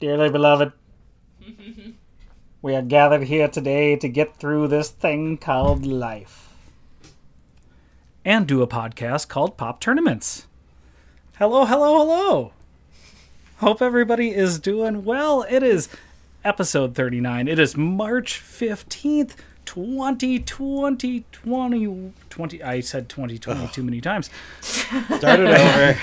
Dearly beloved, we are gathered here today to get through this thing called life and do a podcast called Pop Tournaments. Hello, hello, hello. Hope everybody is doing well. It is episode 39. It is March 15th, 2020. 20, 20 I said 2020 too many times. Started over.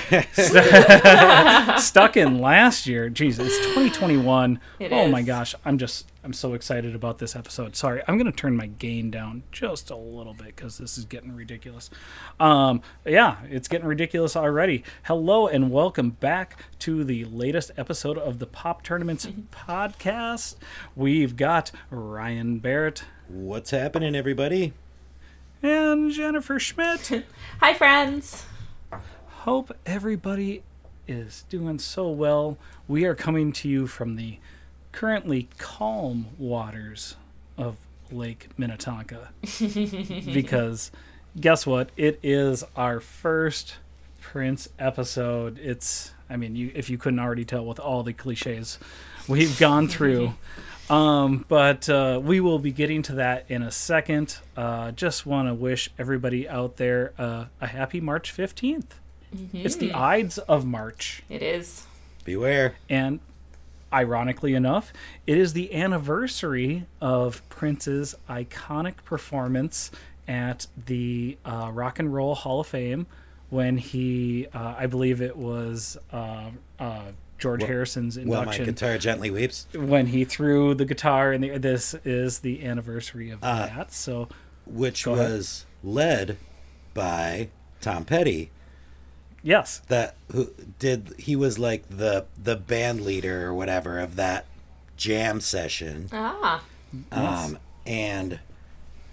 Stuck in last year. Jeez, it's 2021. It oh my gosh, I'm just I'm so excited about this episode. Sorry, I'm gonna turn my gain down just a little bit because this is getting ridiculous. Um, yeah, it's getting ridiculous already. Hello and welcome back to the latest episode of the Pop Tournaments podcast. We've got Ryan Barrett What's happening, everybody? and Jennifer Schmidt. Hi, friends. Hope everybody is doing so well. We are coming to you from the currently calm waters of Lake Minnetonka. because guess what? It is our first Prince episode. It's I mean, you if you couldn't already tell with all the cliches we've gone through. Um, but uh, we will be getting to that in a second. Uh, just want to wish everybody out there uh, a happy March 15th. It's the Ides of March. It is. Beware. And ironically enough, it is the anniversary of Prince's iconic performance at the uh, Rock and Roll Hall of Fame when he, uh, I believe it was uh, uh, George Harrison's induction. Well, my guitar gently weeps. when he threw the guitar. And the, this is the anniversary of Uh, that. So, Which Go ahead. was led by Tom Petty. Yes, That who did he was like the the band leader or whatever of that jam session. Ah. Um, and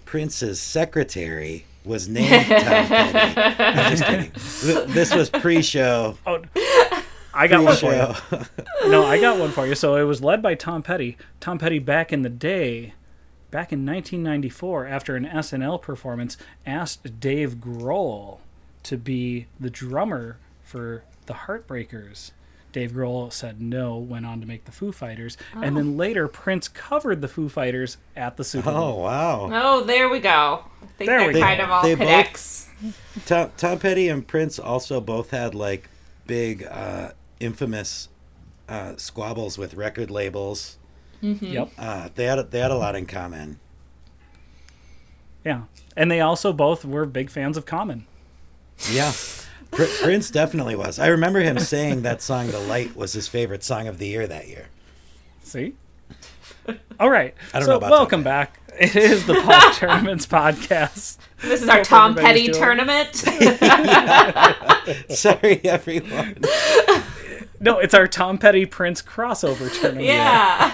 Prince's secretary was named Tom Petty. I'm just kidding. This was pre-show. Oh, I got one for you. No, I got one for you. So it was led by Tom Petty. Tom Petty back in the day, back in 1994, after an SNL performance, asked Dave Grohl to be the drummer for the Heartbreakers. Dave Grohl said no, went on to make the Foo Fighters, and then later Prince covered the Foo Fighters at the Super Bowl. Oh wow. Oh, there we go. I think There they're we go. kind of all They both- connects. Tom, Tom Petty and Prince also both had like big, uh, infamous uh, squabbles with record labels. Yep. Uh, they had they had a lot in common. Yeah. And they also both were big fans of Common. Yeah, Prince definitely was. I remember him saying that song "The Light" was his favorite song of the year that year. See? All right. I don't so know about welcome back. It is the Pop Tournaments podcast. This is our Tom Petty doing- tournament. Sorry, everyone. No, it's our Tom Petty Prince crossover tournament. yeah.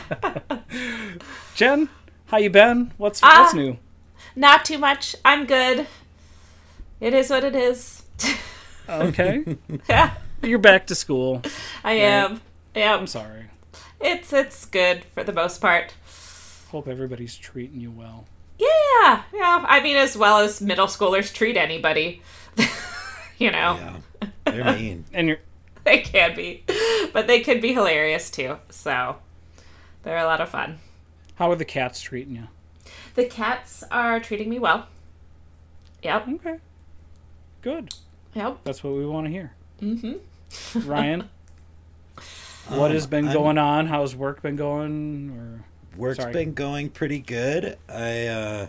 Jen, how you been? What's Ah. what's new? Not too much. I'm good. It is what it is. Okay. yeah, You're back to school. I am. Yeah, I'm sorry. it's it's good for the most part. Hope everybody's treating you well. Yeah, yeah. I mean, as well as middle schoolers treat anybody. you know, Yeah, they're mean. And you're they can be, but they could be hilarious too. So they're a lot of fun. how are the cats treating you? The cats are treating me well. Yep. Okay. Good. Yep. That's what we want to hear. Mm-hmm. Ryan, what has been I'm- going on? How's work been going? Or Work's Sorry. been going pretty good. I uh,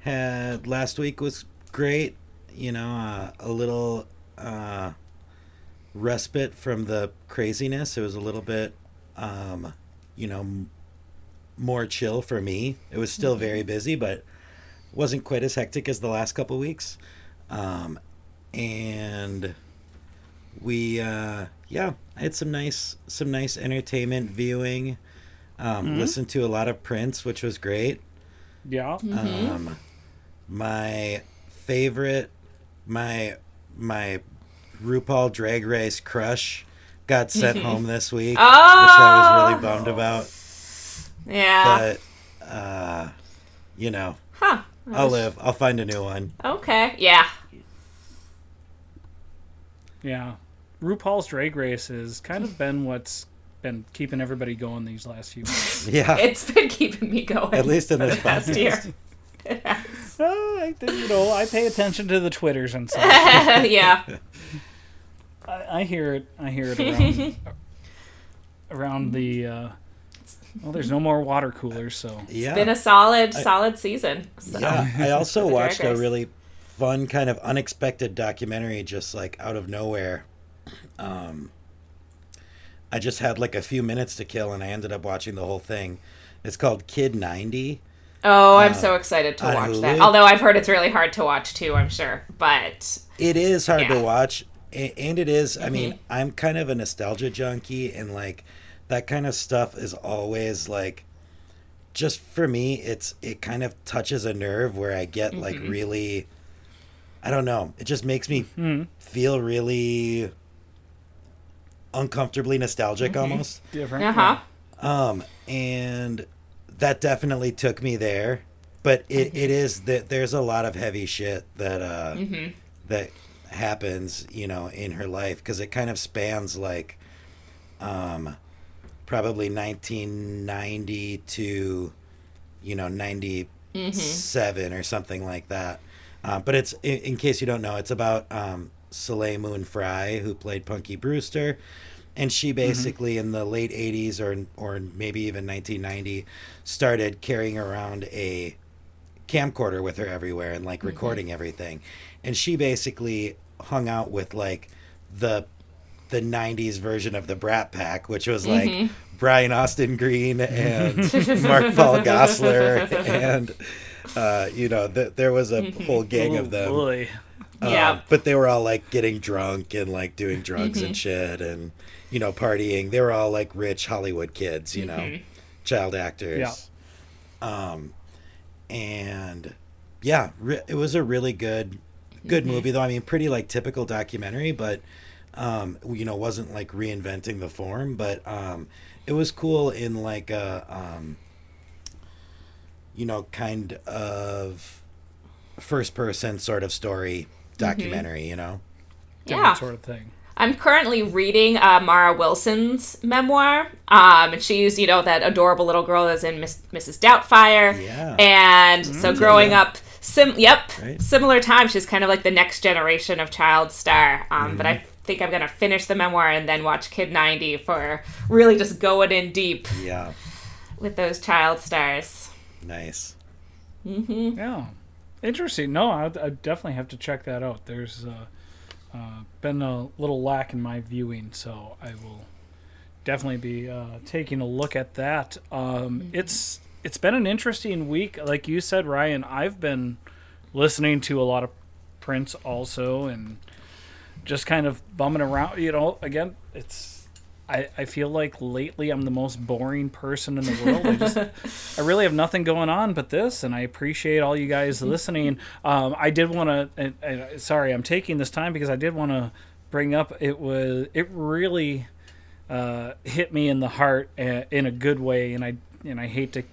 had last week was great. You know, uh, a little uh, respite from the craziness. It was a little bit, um, you know, m- more chill for me. It was still very busy, but wasn't quite as hectic as the last couple weeks, um, and we uh, yeah, I had some nice some nice entertainment viewing. Um, Listened to a lot of Prince, which was great. Yeah. Um, my favorite, my my RuPaul Drag Race crush got sent home this week, which I was really bummed about. Yeah. But uh, you know, huh. I'll live. I'll find a new one. Okay. Yeah. Yeah. RuPaul's Drag Race has kind of been what's been keeping everybody going these last few months. Yeah, It's been keeping me going. at least in this past podcast. year. It has. Uh, I, you know, I pay attention to the Twitters and stuff. yeah. I, I hear it. I hear it around, around the. Uh, well, there's no more water coolers, so Yeah, It's Been a solid, solid season. So. yeah. I also watched a really fun, kind of unexpected documentary, just like out of nowhere. Um, I just had like a few minutes to kill, and I ended up watching the whole thing. It's called Kid Ninety. Oh, I'm um, so excited to watch that. Although I've heard it's really hard to watch too, I'm sure. But It is hard Yeah. to watch, and it is. I mean, mm-hmm. I'm kind of a nostalgia junkie, and like that kind of stuff is always like, just for me, it's it kind of touches a nerve where I get like mm-hmm. really, I don't know. It just makes me feel really uncomfortably nostalgic almost. different. uh huh. Um, and that definitely took me there. But it, it is that there's a lot of heavy shit that uh that happens, you know, in her life because it kind of spans like um probably 1990 to you know 97 or something like that. Uh, but it's in, in case you don't know, it's about um, Soleil Moon Frye who played Punky Brewster, and she basically in the late 80s or or maybe even 1990 started carrying around a camcorder with her everywhere and like recording everything, and she basically hung out with like the the 90s version of the Brat Pack, which was like Brian Austin Green and Mark Paul Gosselaar and uh, you know, th- there was a whole gang Oh, of them. boy. Uh, Yeah. but they were all like getting drunk and like doing drugs and shit and you know partying. They were all like rich Hollywood kids, you know, child actors. Um, and yeah, re- it was a really good, good movie though. I mean, pretty like typical documentary, but um, you know, wasn't like reinventing the form, but um, it was cool in like a um, you know, kind of first person sort of story documentary, you know. Different Yeah. sort of thing. I'm currently reading uh, Mara Wilson's memoir. Um, and she's, you know, that adorable little girl that's in Miss, Mrs. Doubtfire. Yeah. And so growing yeah. up, sim, yep, Right. similar time. She's kind of like the next generation of child star. Um, But I Mm-hmm. think I'm gonna finish the memoir and then watch Kid 90 for really just going in deep Yeah. with those child stars. Nice. Mm-hmm. Yeah, interesting. No, I, I definitely have to check that out. There's uh, uh, been a little lack in my viewing, so I will definitely be uh, taking a look at that. Um, It's it's been an interesting week, like you said, Ryan. I've been listening to a lot of Prince also, and just kind of bumming around. You know, again, it's. I, I feel like lately I'm the most boring person in the world. I just I really have nothing going on but this, and I appreciate all you guys listening. Um, I did want to. Sorry, I'm taking this time because I did want to bring up. It was it really uh, hit me in the heart uh, in a good way, and I and I hate to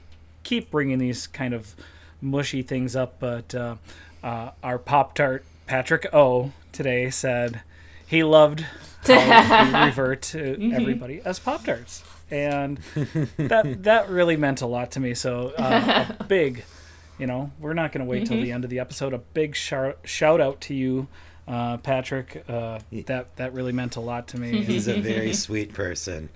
keep bringing these kind of mushy things up, but uh, uh, our Pop Tart Patrick O today said he loved we revert to everybody as Pop Tarts, and that that really meant a lot to me. So uh, a big, you know, we're not going to wait till the end of the episode. A big shout shout out to you. Uh, Patrick, uh, that that really meant a lot to me, He's a very sweet person.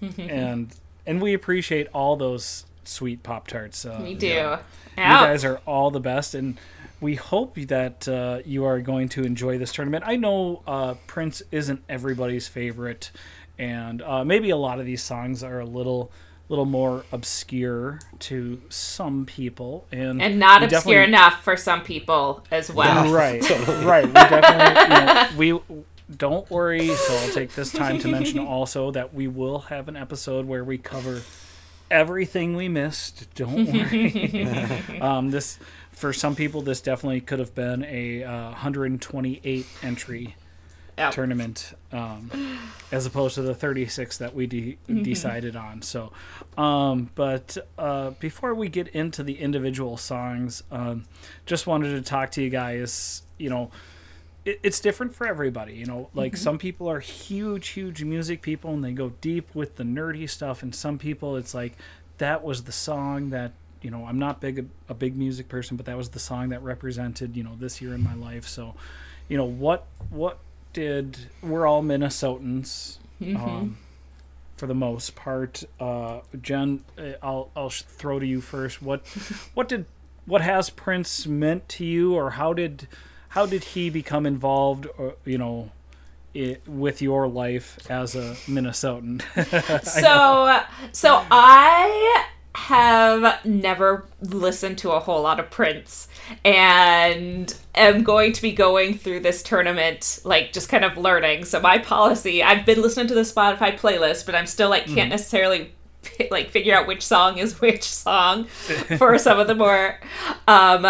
Mm-hmm. and and we appreciate all those sweet pop tarts. Uh, We do. you Yeah. guys are all the best, and we hope that uh, you are going to enjoy this tournament. I know uh, Prince isn't everybody's favorite, and uh, maybe a lot of these songs are a little little more obscure to some people, and and not obscure enough for some people as well. Right, right. We definitely, you know, we don't worry. So I'll take this time to mention also that we will have an episode where we cover everything we missed. Don't worry. um, this for some people, this definitely could have been a uh, 128 entry Yep. tournament um, as opposed to the 36 that we de- decided on. So, um, but uh, before we get into the individual songs, um, just wanted to talk to you guys. You know, it, it's different for everybody. You know, like some people are huge, huge music people and they go deep with the nerdy stuff, and some people it's like that was the song that. You know, I'm not big a big music person, but that was the song that represented you know this year in my life. So, you know what what did we're all Minnesotans um, for the most part. Uh, Jen, uh, I'll I'll throw to you first. What what did what has Prince meant to you, or how did how did he become involved? Or, you know. i with your life as a Minnesotan, So, so I have never listened to a whole lot of Prince and am going to be going through this tournament like just kind of learning. So my policy, I've been listening to the Spotify playlist, but I'm still like can't necessarily like figure out which song is which song for some of the more um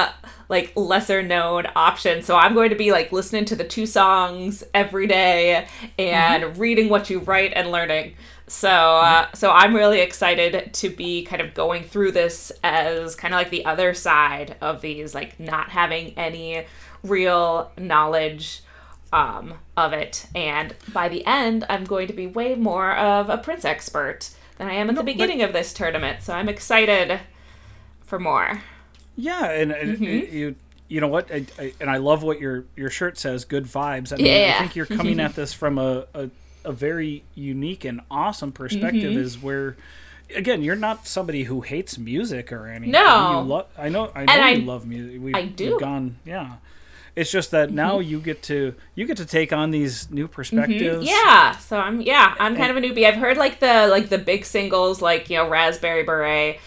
like lesser known options. So I'm going to be like listening to the two songs every day and reading what you write and learning. So uh, so I'm really excited to be kind of going through this as kind of like the other side of these like not having any real knowledge um, of it. And by the end, I'm going to be way more of a Prince expert than I am at the but- beginning of this tournament. So I'm excited for more. yeah, and, and Mm-hmm. you you know what, I, I, and I love what your your shirt says. Good vibes. I mean, Yeah. I think you're coming at this from a, a a very unique and awesome perspective. Mm-hmm. Is where. Again, you're not somebody who hates music or anything. No. you lo- I know. I know I- you love music. We've, I do. Mm-hmm. We've gone, yeah. It's just that now you get to you get to take on these new perspectives. Yeah, so I'm yeah, I'm kind of a newbie. I've heard like the like the big singles like, you know, Raspberry Beret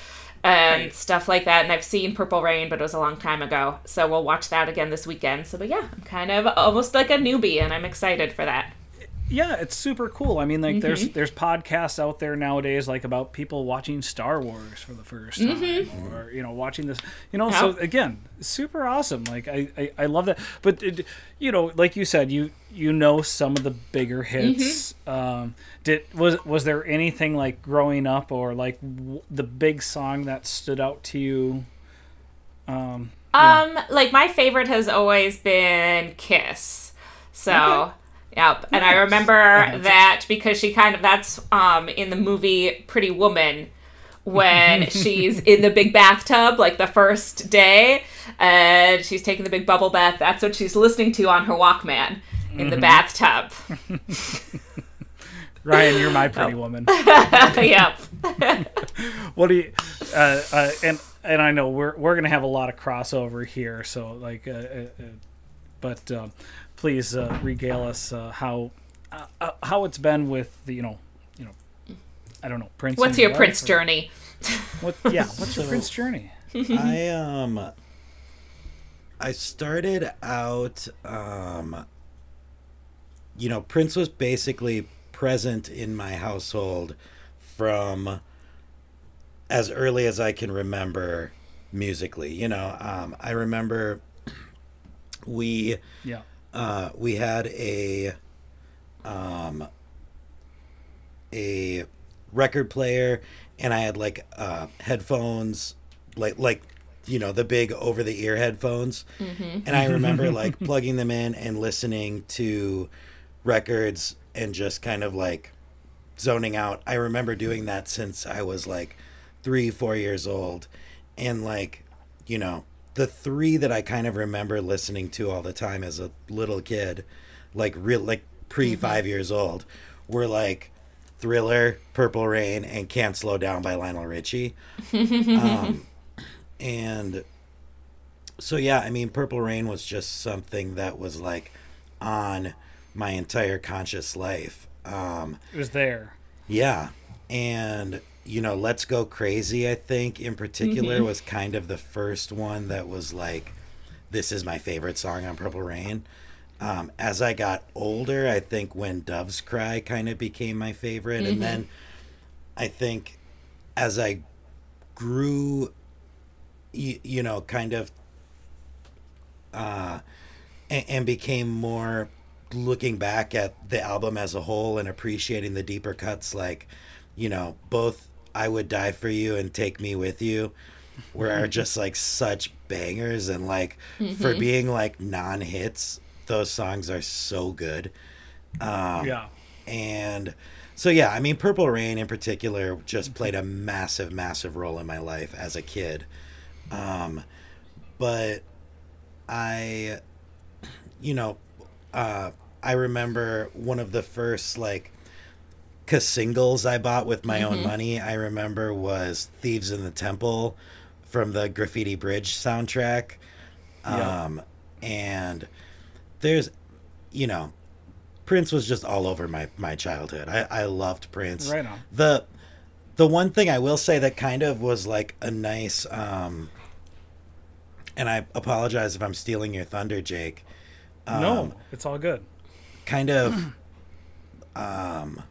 and Right. stuff like that and I've seen Purple Rain, but it was a long time ago. So we'll watch that again this weekend. So but yeah, I'm kind of almost like a newbie and I'm excited for that. Yeah, it's super cool. I mean, like there's Mm-hmm. there's podcasts out there nowadays like about people watching Star Wars for the first time, Mm-hmm. or you know watching this. You know, so again, super awesome. Like I, I, I love that. But it, you know, like you said, you you know some of the bigger hits. Mm-hmm. Um, did was was there anything like growing up or like w- the big song that stood out to you? Um, Um, like my favorite has always been Kiss. So, Okay. Yep. And I Nice. remember that because she kind of that's um in the movie Pretty Woman when she's in the big bathtub like the first day and she's taking the big bubble bath. That's what she's listening to on her Walkman in the bathtub. Ryan, you're my Oh. pretty woman. yep. what do you uh, uh, and and I know we're we're gonna have a lot of crossover here, so like, uh, uh, uh, but um, please uh, regale us uh, how uh, uh, how it's been with the you know you know I don't know Prince. What's your Prince or- journey? What yeah? What's your Prince journey? I um I started out um you know Prince was basically present in my household from as early as I can remember musically you know um I remember we Yeah. Uh, we had a um, a record player, and I had like uh, headphones, like like you know the big over the ear headphones, and I remember like plugging them in and listening to records and just kind of like zoning out. I remember doing that since I was like three, four years old, and like you know the three that I kind of remember listening to all the time as a little kid, like real like pre five years old, were like Thriller, Purple Rain, and Can't Slow Down by Lionel Richie. um, and so yeah, I mean, Purple Rain was just something that was like on my entire conscious life. Um, It was there. yeah. And you know, Let's Go Crazy, I think, in particular, was kind of the first one that was like, this is my favorite song on Purple Rain. Um, as I got older, I think When Doves Cry kind of became my favorite. And then I think as I grew, you, you know, kind of, uh, and, and became more looking back at the album as a whole and appreciating the deeper cuts, like, you know, both I Would Die for You and Take Me With You were are just like such bangers. And like for being like non-hits those songs are so good. Um yeah. and so yeah i mean purple rain in particular just played a massive massive role in my life as a kid. Um but i you know uh i remember one of the first like cause singles i bought with my own money i remember was thieves in the temple from the graffiti bridge soundtrack Yeah. um and there's you know prince was just all over my my childhood i i loved prince Right on. the the one thing i will say that kind of was like a nice um and i apologize if i'm stealing your thunder jake um, no, it's all good. kind of um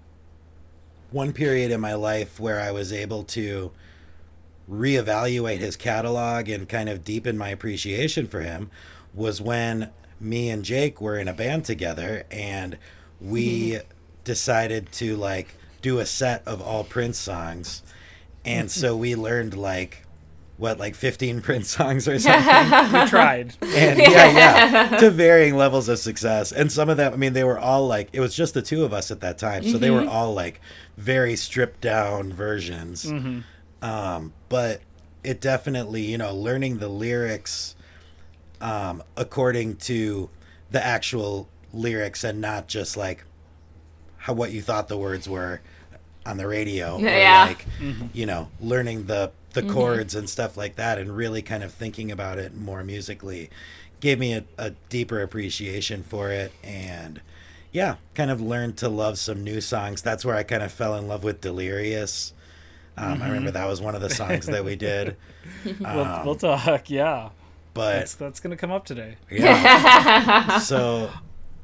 one period in my life where I was able to reevaluate his catalog and kind of deepen my appreciation for him was when me and Jake were in a band together and we mm-hmm. decided to like do a set of all Prince songs. And so mm-hmm. we learned like what like 15 Prince songs or something We tried. and yeah, yeah, to varying levels of success. And some of them, I mean, they were all like, it was just the two of us at that time, so they were all like very stripped down versions. Um, but it definitely, you know, learning the lyrics um, according to the actual lyrics and not just like how what you thought the words were on the radio or Yeah. like you know learning the the chords and stuff like that and really kind of thinking about it more musically gave me a, a deeper appreciation for it and yeah kind of learned to love some new songs that's where i kind of fell in love with delirious um, i remember that was one of the songs that we did we'll, we'll talk. Yeah, but that's that's gonna come up today. yeah so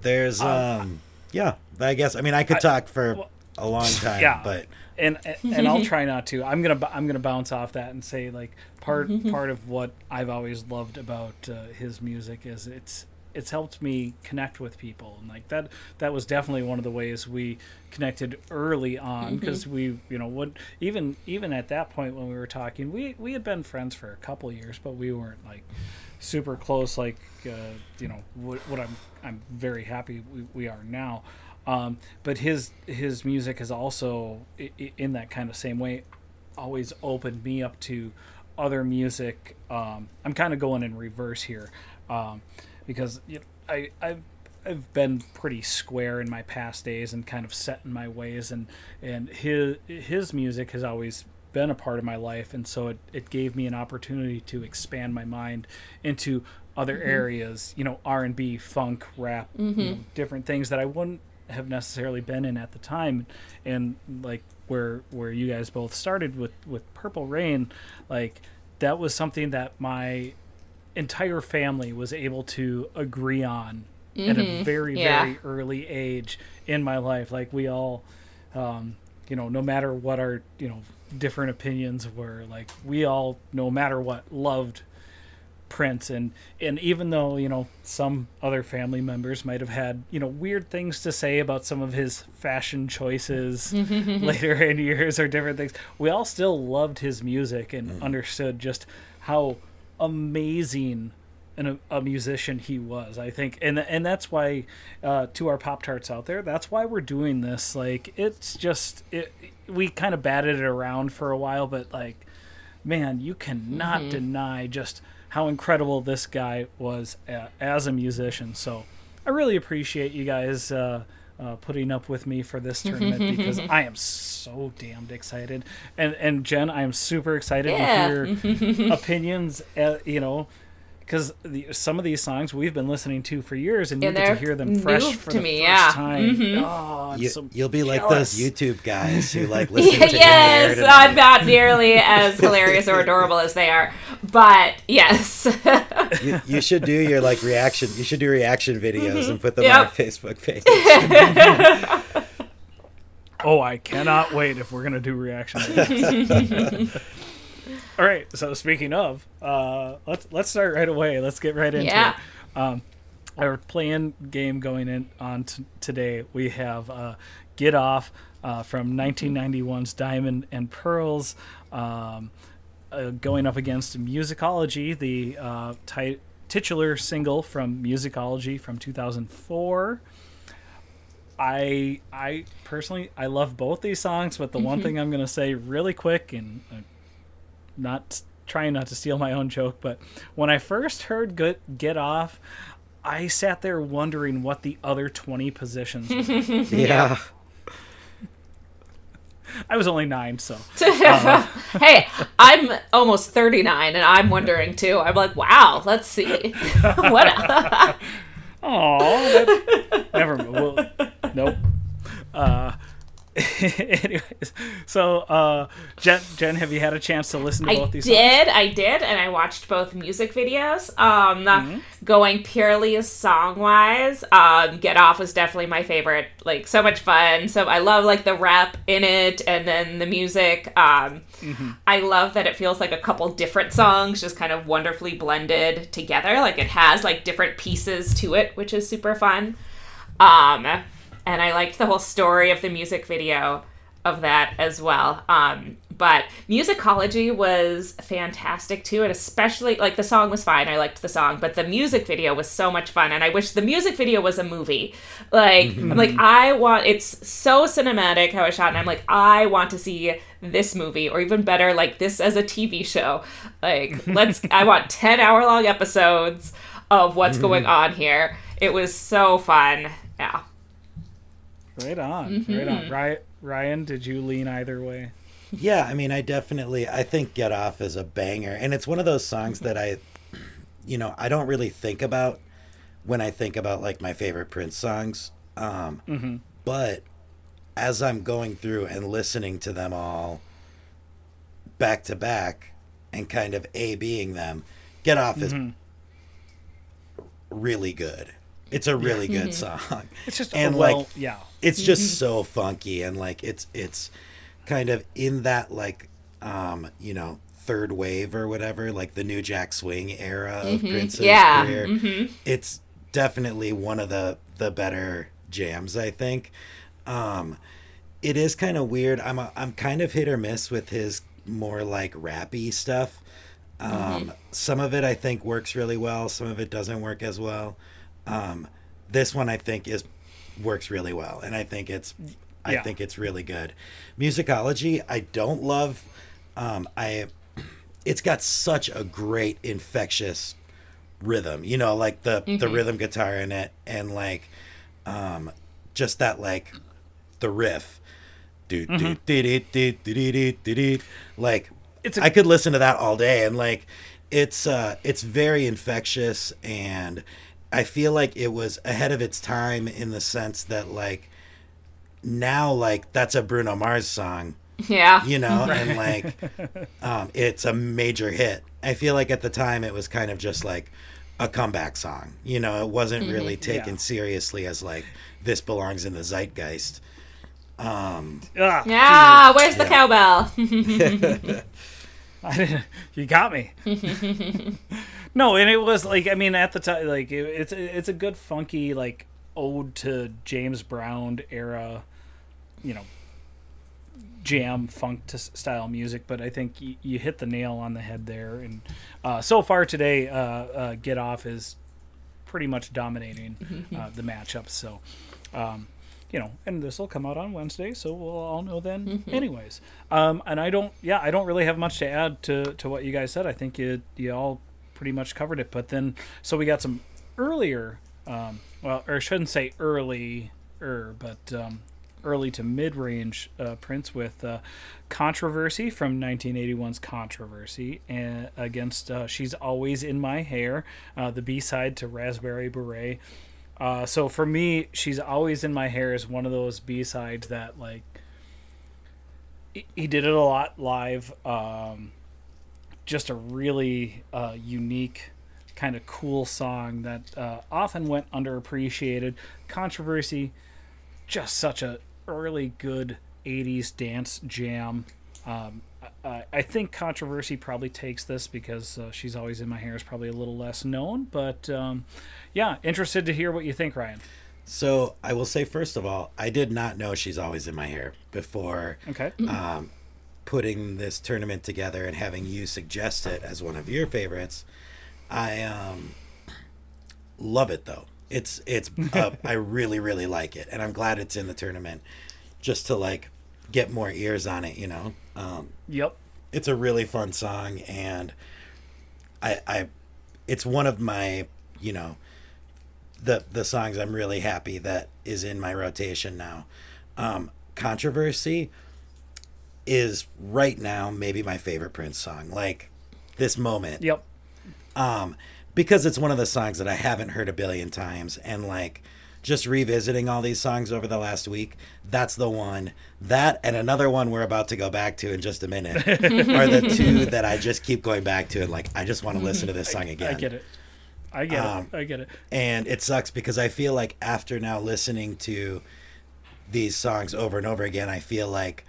there's um yeah i guess i mean i could talk for a long time yeah. but and and I'll try not to. I'm gonna I'm gonna bounce off that and say like part part of what I've always loved about uh, his music is it's it's helped me connect with people. And like that that was definitely one of the ways we connected early on because we you know what even even at that point when we were talking we we had been friends for a couple years but we weren't like super close like uh, you know what, what I'm I'm very happy we, we are now um, but his his music has also in that kind of same way always opened me up to other music. Um, I'm kind of going in reverse here um, because you know, I I've I've been pretty square in my past days and kind of set in my ways and and his his music has always been a part of my life and so it, it gave me an opportunity to expand my mind into other areas you know r&b funk rap you know, different things that i wouldn't have necessarily been in at the time. And like where where you guys both started with with purple rain like that was something that my entire family was able to agree on at a very Yeah. very early age in my life. Like we all um, you know no matter what our you know different opinions were like we all no matter what loved prince and and even though you know some other family members might have had you know weird things to say about some of his fashion choices later in years or different things we all still loved his music and understood just how amazing and a, a musician he was i think. And and that's why uh, to our pop tarts out there that's why we're doing this. Like it's just it we kind of batted it around for a while but like man you cannot deny just how incredible this guy was a, as a musician so i really appreciate you guys uh, uh, putting up with me for this tournament because I am so damned excited, and and Jen, I am super excited Yeah. to hear opinions. Uh, you know, because the, some of these songs we've been listening to for years, and you get to hear them fresh for to the me, first yeah. time. Mhm. Oh, I'm You, so you'll be like those YouTube guys who like listen to yes, I'm not nearly as hilarious or adorable as they are, but yes. you, you should do your like reaction. You should do reaction videos and put them Yep. on your Facebook page. Oh, I cannot wait if we're gonna do reaction. videos. All right. So speaking of, uh, let's let's start right away. Let's get right into Yeah. it. Um, our playing game going in on t- today. We have uh, "Get Off" uh, from 1991's "Diamond and Pearls," um, uh, going up against "Musicology," the uh, ti- titular single from "Musicology" from 2004. I I personally I love both these songs, but the one thing I'm gonna say really quick and uh, not trying not to steal my own joke, but when I first heard "Get Get Off," I sat there wondering what the other 20 positions. were. yeah. I was only nine, so hey, I'm almost 39 and I'm wondering too. I'm like, wow, let's see. what? oh, never. Well, nope. Uh, anyways, so uh, Jen, Jen, have you had a chance to listen to I both these? songs? I did, I did, and I watched both music videos. Um, Mm-hmm. going purely song wise, um, Get Off was definitely my favorite. Like so much fun. So I love like the rap in it, and then the music. Um, Mm-hmm. I love that it feels like a couple different songs, just kind of wonderfully blended together. Like it has like different pieces to it, which is super fun. Um, and I liked the whole story of the music video of that as well. Um, but musicology was fantastic too, and especially like the song was fine. I liked the song, but the music video was so much fun, and I wish the music video was a movie. Like I'm like I want it's so cinematic how it's shot, and I'm like I want to see this movie, or even better, like this as a TV show. Like let's I want ten hour long episodes of what's going on here. It was so fun. Yeah. Right on, right Mm-hmm. on. Ryan, Ryan, did you lean either way? Yeah, I mean, I definitely, I think Get Off is a banger. And it's one of those songs that I, you know, I don't really think about when I think about like my favorite Prince songs. Um, But as I'm going through and listening to them all back to back and kind of A being them, Get Off is really good. It's a really good song. It's just And, a well, like, yeah. It's just so funky and like it's it's kind of in that like um you know third wave or whatever like the new jack swing era of prince's Yeah. career. It's definitely one of the the better jams i think. Um it is kind of weird. I'm a, i'm kind of hit or miss with his more like rappy stuff. Um some of it i think works really well. Some of it doesn't work as well. Um this one i think is works really well, and I think it's I yeah. think it's really good. Musicology, I don't love. Um, I it's got such a great infectious rhythm, you know, like the mm-hmm. the rhythm guitar in it, and like um, just that like the riff. Mm-hmm. Do, do, do, do, do, do, do, do. Like it's a... I could listen to that all day and like it's uh it's very infectious and I feel like it was ahead of its time in the sense that like now like that's a Bruno Mars song Yeah. you know and like um it's a major hit i feel like at the time it was kind of just like a comeback song you know it wasn't really taken Yeah. seriously as like this belongs in the zeitgeist um Ah, Yeah, where's the Yeah. cowbell? I didn't, you got me. no, and it was like I mean at the time like it, it's it's a good funky like ode to James Brown era, you know, jam funk to style music. But I think you, you hit the nail on the head there. And uh, so far today, uh, uh, Get Off is pretty much dominating uh, the matchup. So. Um, you know, and this will come out on Wednesday, so we'll all know then. Anyways, um, and I don't, yeah, I don't really have much to add to to what you guys said. I think you you all pretty much covered it. But then, so we got some earlier, um, well, or I shouldn't say early, er, but um, early to mid range uh, Prince with uh, Controversy from 1981's Controversy and against uh, She's Always in My Hair, uh, the B side to Raspberry Beret. Uh, so for me, She's Always in My Hair is one of those B sides that, like, he did it a lot live. Um, just a really uh, unique kind of cool song that uh, often went underappreciated. Controversy just such a early good 80s dance jam. Um, I, I think controversy probably takes this because uh, she's always in my hair is probably a little less known but um, yeah interested to hear what you think ryan. So I will say first of all, I did not know she's always in my hair before okay. um, putting this tournament together and having you suggest it as one of your favorites. I um, love it though. It's it's uh, I really really like it, and I'm glad it's in the tournament, just to like get more ears on it. You know, um, yep it's a really fun song, and I I it's one of my you know the the songs I'm really happy that is in my rotation now. Um, Controversy is right now maybe my favorite Prince song. Like this moment yep um, because it's one of the songs that I haven't heard a billion times, and like just revisiting all these songs over the last week, that's the one. That and another one we're about to go back to in just a minute are the two that I just keep going back to, and like I just want to listen to this song again. i get it i get Um, it i get it And it sucks because I feel like after now listening to these songs over and over again, I feel like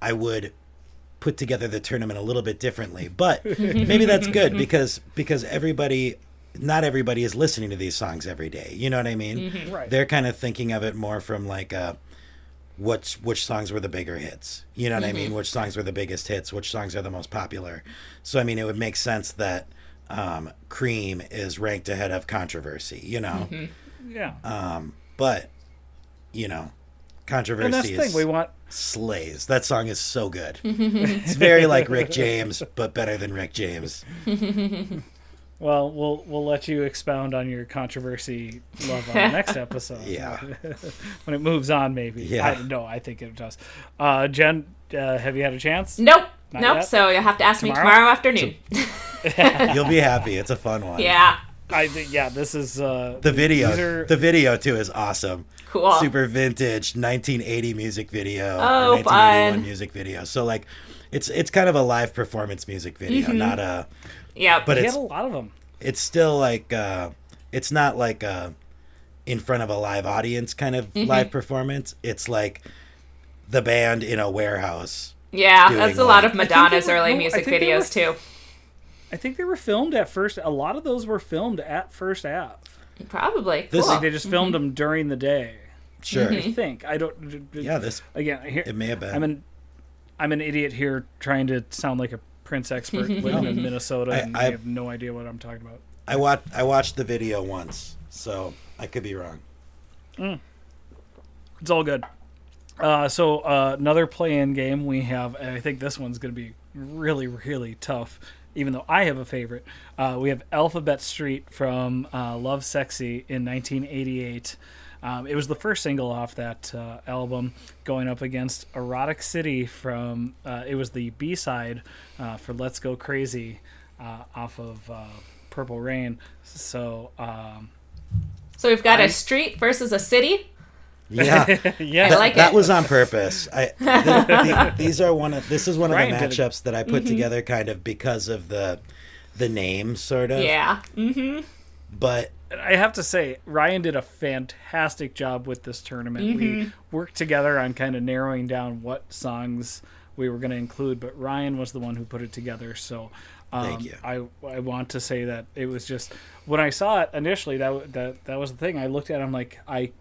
I would put together the tournament a little bit differently. But maybe that's good because because everybody not everybody is listening to these songs every day. You know what I mean? Right. They're kind of thinking of it more from like uh which which songs were the bigger hits. You know what I mean? Which songs were the biggest hits, which songs are the most popular. So I mean it would make sense that um Cream is ranked ahead of Controversy, you know. yeah Um but you know, and Controversy that's the is thing we want slays. That song is so good. it's very like Rick James, but better than Rick James. Well, we'll we'll let you expound on your controversy love on the next episode. Yeah. when it moves on, maybe. Yeah. I, no, I think it does. Uh, Jen, uh, have you had a chance? Nope. Not nope. yet? So you'll have to ask me Tomorrow? tomorrow afternoon. You'll be happy. It's a fun one. yeah. I think yeah. This is uh, The video, are, the video too is awesome. Cool. Super vintage 1980 music video. Oh, or 1981 fun. music video. So like, it's it's kind of a live performance music video, Mm-hmm. not a. Yeah, But he it's had a lot of them. it's still like uh, it's not like uh in front of a live audience kind of Mm-hmm. live performance. It's like the band in a warehouse. yeah, that's a lot of Madonna's were- early no, music think they were- videos too. I think they were filmed at first. A lot of those were filmed at First Ave. Probably. This- cool. Like they just filmed them during the day. Sure. I think. I don't. Yeah, this Again, here it may have been. I'm an I'm an idiot here trying to sound like a Prince expert living in Minnesota, I- and I, I- have no idea what I'm talking about. I watched I watched the video once, so I could be wrong. It's all good. Uh, so uh, another play-in game we have, and I think this one's going to be really, really tough. Even though I have a favorite, uh, we have Alphabet Street from uh, Lovesexy in 1988. Um, it was the first single off that uh, album, going up against Erotic City from. Uh, it was the B side uh, for Let's Go Crazy uh, off of uh, Purple Rain. So um, so we've got I- a street versus a city. Yeah, yeah, I like that it. was on purpose. I th- th- these are one of this is one of Ryan the did a- matchups that I put together kind of because of the the name sort of. Yeah. Mm-hmm. But I have to say, Ryan did a fantastic job with this tournament. We worked together on kind of narrowing down what songs we were going to include, but Ryan was the one who put it together. So, um, Thank you. I I want to say that it was just when I saw it initially that that that was the thing. I looked at him like I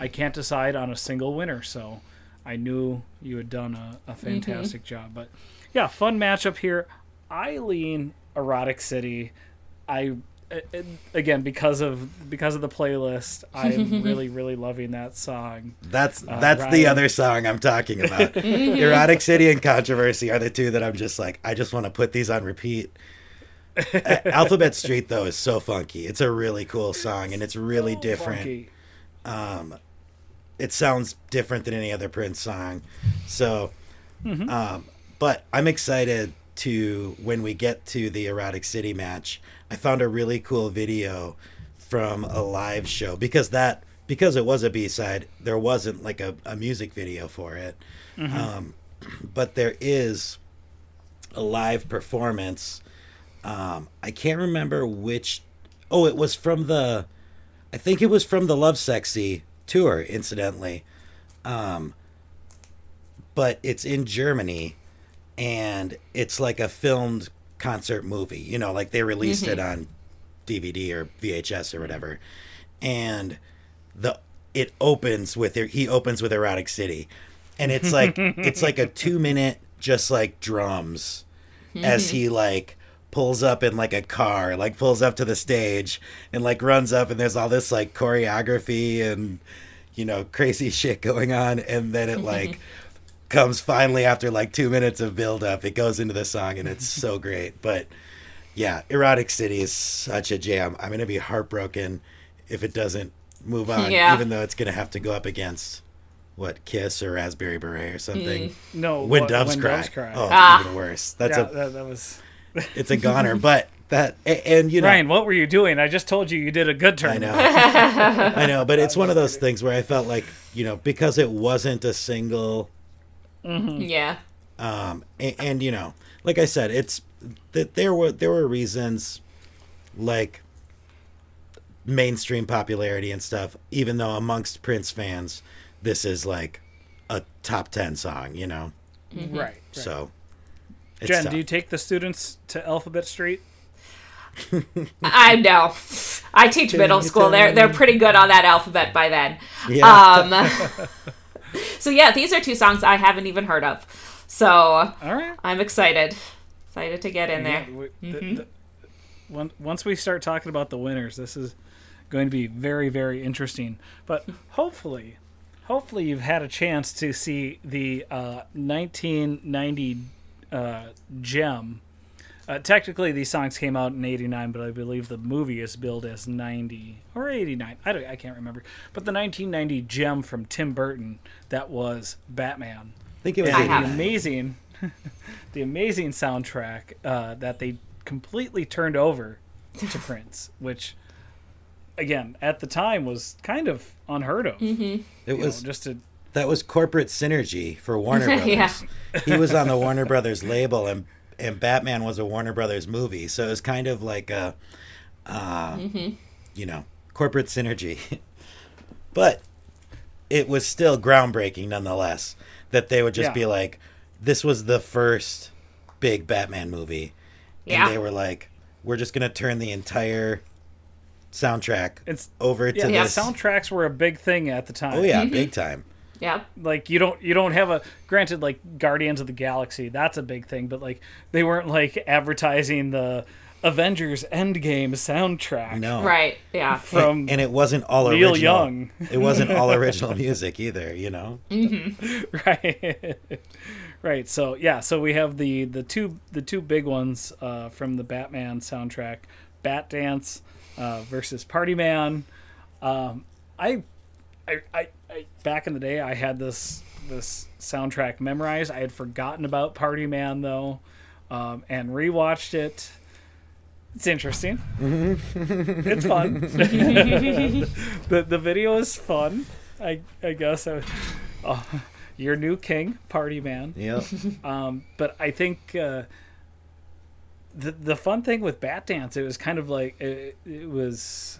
I can't decide on a single winner. So I knew you had done a, a mhm. fantastic job. But yeah, fun matchup here. I lean erotic city. I a- a- again because of because of the playlist. I'm really really loving that song. that's uh, that's the other song I'm talking about. Mhm. Erotic City and Controversy are the two that I'm just like I just want to put these on repeat. A- Alphabet Street though is so funky. It's a really cool song and it's really So different. funky. Um, it sounds different than any other Prince song. So, um, but I'm excited to when we get to the Erotic City match. I found a really cool video from a live show because that because it was a B side, there wasn't like a, a music video for it. Um, but there is a live performance. Um, I can't remember which. Oh, it was from the. I think it was from the Lovesexy tour, incidentally. Um, but it's in Germany, and it's like a filmed concert movie. You know, like they released it on DVD or VHS or whatever, and the it opens with he opens with Erotic City, and it's like it's like a two minute just like drums as he like pulls up in like a car, like pulls up to the stage and like runs up and there's all this like choreography and you know crazy shit going on and then it like comes finally after like 2 minutes of build up it goes into the song and it's so great but yeah erotic city is such a jam i'm going to be heartbroken if it doesn't move on Yeah. even though it's going to have to go up against what kiss or raspberry beret or something No, when what- doves, when cry. Doves cry. oh Ah. even worse that's yeah, a that, that was. It's a goner but that and, and you know Ryan, what were you doing? I just told you you did a good turn. I know. I know, but it's one of those things where I felt like, you know, because it wasn't a single Yeah. um and, and you know, like I said, it's that there were there were reasons like mainstream popularity and stuff, even though amongst Prince fans this is like a top 10 song, you know. Right. right. So it's Jen, tough. do you take the students to Alphabet Street? I know. I teach middle school. They're they're pretty good on that alphabet by then. yeah. Um, so yeah, these are two songs I haven't even heard of. So All right. I'm excited. Excited to get in there. Yeah, we- the- the- once we start talking about the winners, this is going to be very, very interesting. But hopefully, hopefully you've had a chance to see the uh, 1990 uh, gem. Uh, technically, these songs came out in '89, but I believe the movie is billed as '90 or '89. I don't, I can't remember. But the 1990 gem from Tim Burton that was Batman I think it was the amazing, the amazing soundtrack uh, that they completely turned over to Prince, which, again, at the time was kind of unheard of. It was know, just to that was corporate synergy for Warner Brothers. Yeah. He was on the Warner Brothers label, and and Batman was a Warner Brothers movie, so it was kind of like a, uh, you know, corporate synergy. but it was still groundbreaking, nonetheless. That they would just Yeah. be like, "This was the first big Batman movie," and they were like, "We're just gonna turn the entire soundtrack it's over to yeah, yeah, this." soundtracks were a big thing at the time. oh yeah, big time. Yep. like you don't you don't have a granted like Guardians of the Galaxy that's a big thing, but like they weren't like advertising the Avengers Endgame soundtrack No, Right. Yeah. from and, and it wasn't all Neil original. Young. it wasn't all original music either, you know. right right so yeah so we have the the two the two big ones uh, from the batman soundtrack bat dance uh, versus party man um, I, I i i back in the day i had this this soundtrack memorized i had forgotten about party man though um, and rewatched it it's interesting it's fun the, the video is fun i i guess I, uh, your new king, party man. Yep. Um, but I think uh, the the fun thing with Bat Dance, it was kind of like it, it was.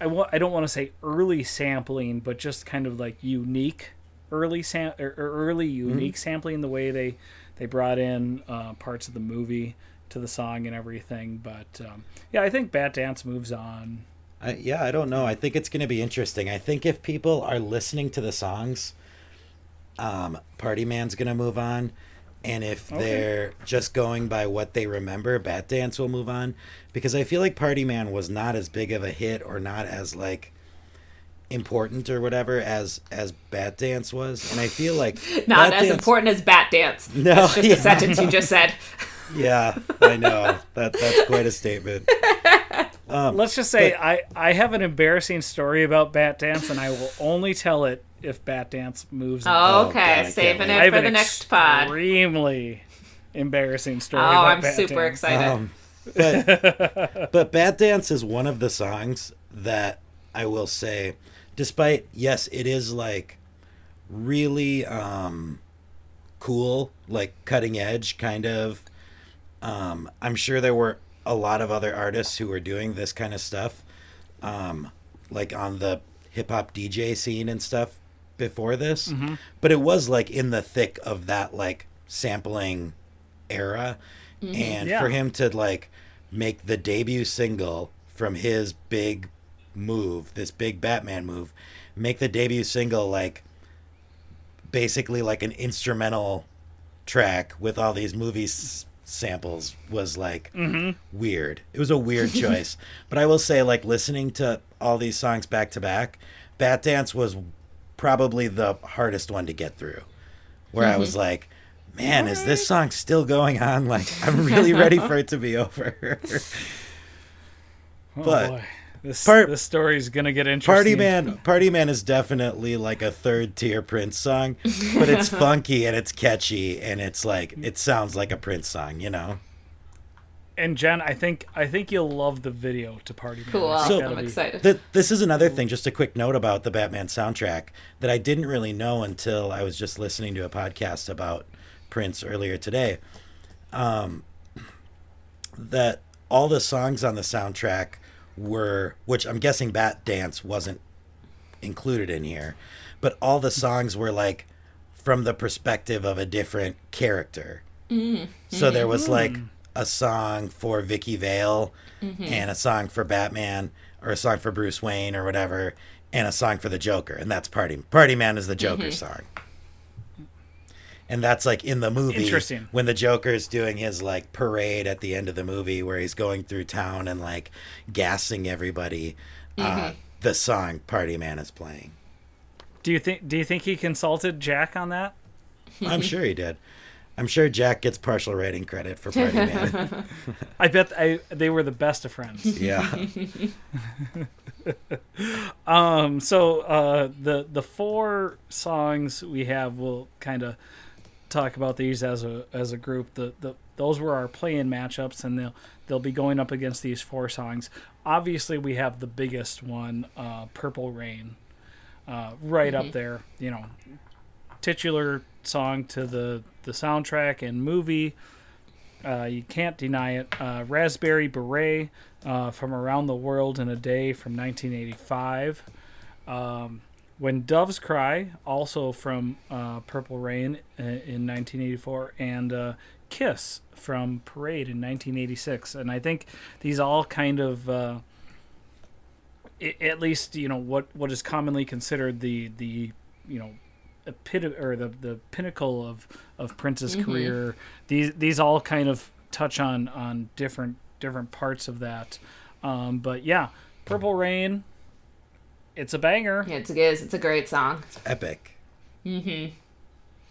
I want. I don't want to say early sampling, but just kind of like unique early sam or, or early unique sampling. The way they they brought in uh, parts of the movie to the song and everything. But um, yeah, I think Bat Dance moves on. I, yeah, I don't know. I think it's going to be interesting. I think if people are listening to the songs, um, Party Man's going to move on. And if Okay. they're just going by what they remember, Bat Dance will move on. Because I feel like Party Man was not as big of a hit or not as like important or whatever as as Bat Dance was. And I feel like Not Bat as Dance- important as bat dance. No, That's just yeah. a sentence you just said. Yeah, I know. That that's quite a statement. Um, Let's just say but- I, I have an embarrassing story about Bat Dance, and I will only tell it if Bat Dance moves. on. Oh, I okay. can't Saving it for the next pod. extremely embarrassing story. Oh, about I'm Bat super Dance. excited. Um, but but Bat Dance is one of the songs that I will say, despite yes, it is like really um cool, like cutting edge kind of. Um, I'm sure there were a lot of other artists who were doing this kind of stuff, um, like on the hip hop DJ scene and stuff before this. But it was like in the thick of that like sampling era, and Yeah. for him to like make the debut single from his big move, this big Batman move, make the debut single like basically like an instrumental track with all these movie s- samples was like mm-hmm. weird. It was a weird choice. But I will say like listening to all these songs back to back, Bat Dance was probably the hardest one to get through. Where I was mm-hmm. like, man, is this song still going on? Like I'm really ready for it to be over. Oh, but boy. This, part- this story is gonna get interesting. Party Man, Party Man is definitely like a third tier Prince song, but it's funky and it's catchy and it's like it sounds like a Prince song, you know. And Jen, I think I think you'll love the video to Party Man. Cool. so I'm excited. Th- this is another thing, just a quick note about the Batman soundtrack that I didn't really know until I was just listening to a podcast about Prince earlier today. Um, that all the songs on the soundtrack were, which I'm guessing Bat Dance wasn't included in here, but all the songs were like from the perspective of a different character. Mm-hmm. So there was like mm-hmm. a song for Vicki Vale mm-hmm. and a song for Batman or a song for Bruce Wayne or whatever and a song for the Joker and that's Party Party Man is the Joker song. And that's like in the movie Interesting. when the Joker's doing his like parade at the end of the movie where he's going through town and like gassing everybody. Uh, the song Party Man is playing. Do you think Do you think he consulted Jack on that? I'm sure he did. I'm sure Jack gets partial writing credit for Party Man. I bet I, they were the best of friends. yeah. Um, so uh, the the four songs we have, we'll kind of talk about these as a as a group. The, the those were our play-in matchups, and they'll they'll be going up against these four songs. Obviously, we have the biggest one, uh, "Purple Rain," uh, right up there. You know, titular song to the the soundtrack and movie. Uh, you can't deny it. Uh, Raspberry Beret uh, from Around the World in a Day from 1985. Um, when Doves Cry, also from uh, Purple Rain uh, in 1984. And uh, Kiss from Parade in 1986. And I think these all kind of. Uh, i- at least you know what what is commonly considered the the you know epit- or the the pinnacle of of Prince's career. These these all kind of touch on on different different parts of that. Um, but yeah, Purple Rain, it's a banger. Yeah, it's, it is. It's a great song. It's epic.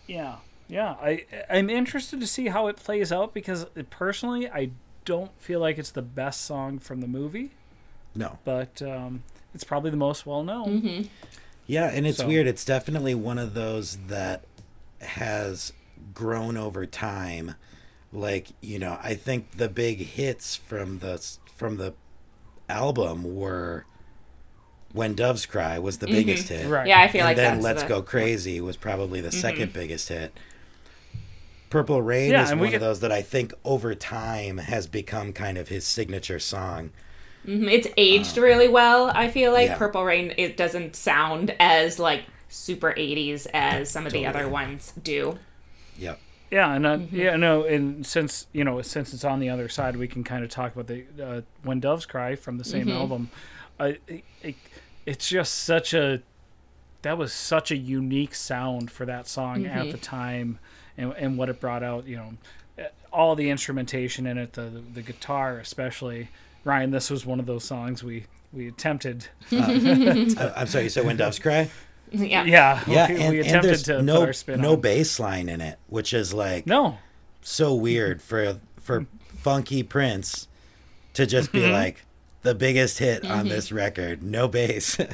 Yeah, yeah. I I'm interested to see how it plays out because personally, I don't feel like it's the best song from the movie, No. but um, it's probably the most well known. Mm-hmm. Yeah, and it's So- weird. It's definitely one of those that has grown over time. Like, you know, I think the big hits from the from the album were When Doves Cry was the biggest hit. Right. Yeah, I feel and like then that's Let's the, Go Crazy was probably the second biggest hit. Purple Rain Yeah, is one we of those that I think over time has become kind of his signature song. Mhm, It's aged really well. I feel like yeah. Purple Rain. It doesn't sound as like super 80s as some of the other Totally. ones do. Yep. Yeah, and uh, yeah, no, and since you know, since it's on the other side, we can kind of talk about the uh, "When Doves Cry" from the same album. Uh, it, it, it's just such a that was such a unique sound for that song at mm-hmm. the time, and and what it brought out. You know, uh, all the instrumentation in it, the the guitar especially. Ryan, this was one of those songs we we attempted. Uh, I- I'm sorry, you said When Doves Cry? Yeah. Yeah, Yeah, we, and, we and attempted there's to no put our spin no on. bass line in it, which is like no, so weird for for mm-hmm. funky Prince to just be mm-hmm. like, the biggest hit Mm-hmm. on this record. No bass.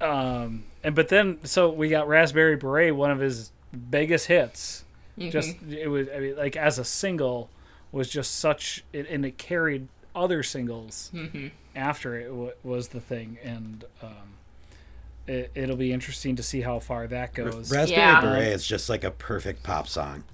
Um, and but then so we got Raspberry Beret, one of his biggest hits. Just it was I mean, like as a single was just such it, and it carried other singles after it w- was the thing, and um, it, it'll be interesting to see how far that goes. Raspberry Yeah. Beret is just like a perfect pop song.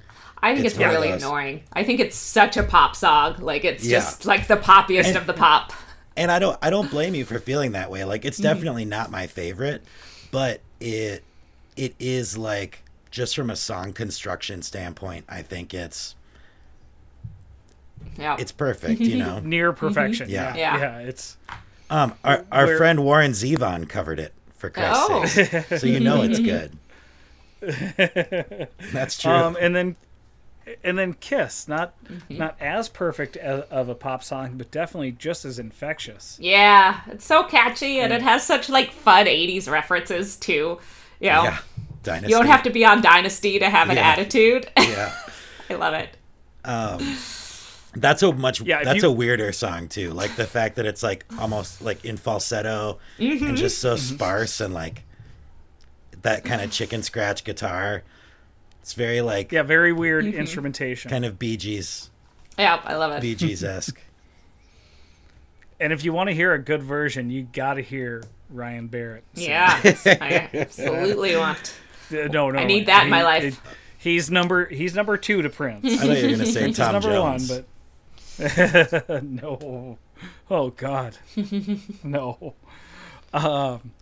I think It's it's, really annoying. I think it's such a pop song. Like it's Yeah. just like the poppiest of the pop. and I don't I don't blame you for feeling that way. Like Mm-hmm. it's definitely not my favorite, but it it is like just from a song construction standpoint, I think it's Yeah. it's perfect, you know. Near perfection. Yeah. Yeah. Yeah. yeah. It's Um our our Where- friend Warren Zevon covered it for Christ's Oh. sake. So you know it's good. That's true. um, and then and then Kiss, not Mm-hmm. not as perfect as, of a pop song, but definitely just as infectious. yeah, it's so catchy and it has such like fun 80s references too. You know, yeah. Dynasty. you don't have to be on Dynasty to have an Yeah. attitude. Yeah. I love it. That's a much Yeah, that's you- a weirder song too. Like the fact that it's like almost like in falsetto Mm-hmm. and just so sparse and like that kind of chicken scratch guitar. It's very like Yeah, very weird Mm-hmm. instrumentation. kind of Bee Gees Yeah, I love it. Bee Gees esque. and if you want to hear a good version, you got to hear Ryan Barrett. sing. Yeah, I absolutely want. Uh, no, no, I need that in my life. it- he's number he's number two to Prince. I thought you were gonna say Prince is Tom number Jones. one, but no. Oh God, no. Um,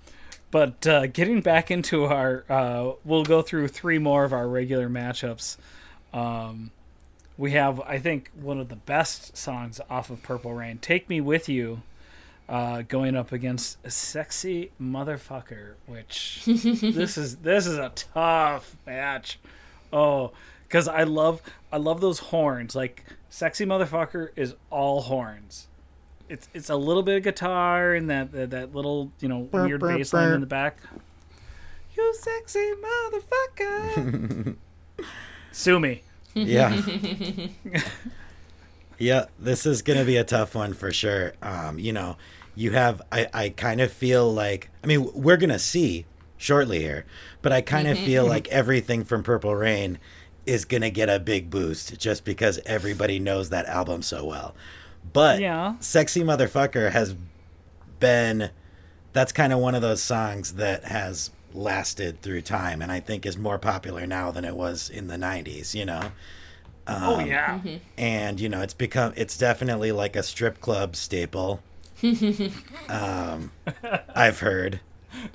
but uh, getting back into our, uh, we'll go through three more of our regular matchups. Um, we have, I think, one of the best songs off of Purple Rain. "Take Me with You." Uh, going up against a "Sexy Motherfucker," which this is this is a tough match. Oh, because I love I love those horns. Like "Sexy Motherfucker" is all horns. It's it's a little bit of guitar and that that, that little you know Burr, weird burr, bass line burr. in the back. You sexy motherfucker. Sue me. Yeah. yeah, this is going to be a tough one for sure. Um, you know, you have, I, I kind of feel like, I mean, we're going to see shortly here, but I kind of feel like everything from Purple Rain is going to get a big boost just because everybody knows that album so well. But Yeah. Sexy Motherfucker has been, that's kind of one of those songs that has lasted through time and I think is more popular now than it was in the 90s, you know? oh yeah. and you know it's become it's definitely like a strip club staple um i've heard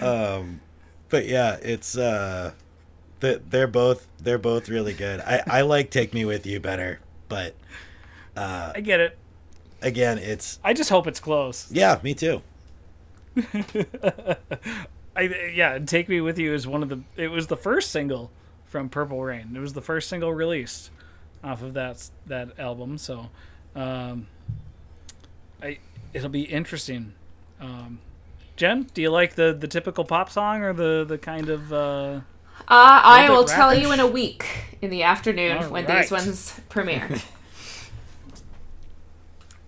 um but yeah it's uh th- they're both they're both really good i i like take me with you better but uh, I get it. again it's I just hope it's close. yeah me too I yeah, "Take Me with You" is one of the. It was the first single from Purple Rain. It was the first single released off of that that album. So, um, I it'll be interesting. Um, Jen, do you like the the typical pop song or the the kind of? Uh, Uh, I will tell you in a week in the afternoon All when right. these ones premiere.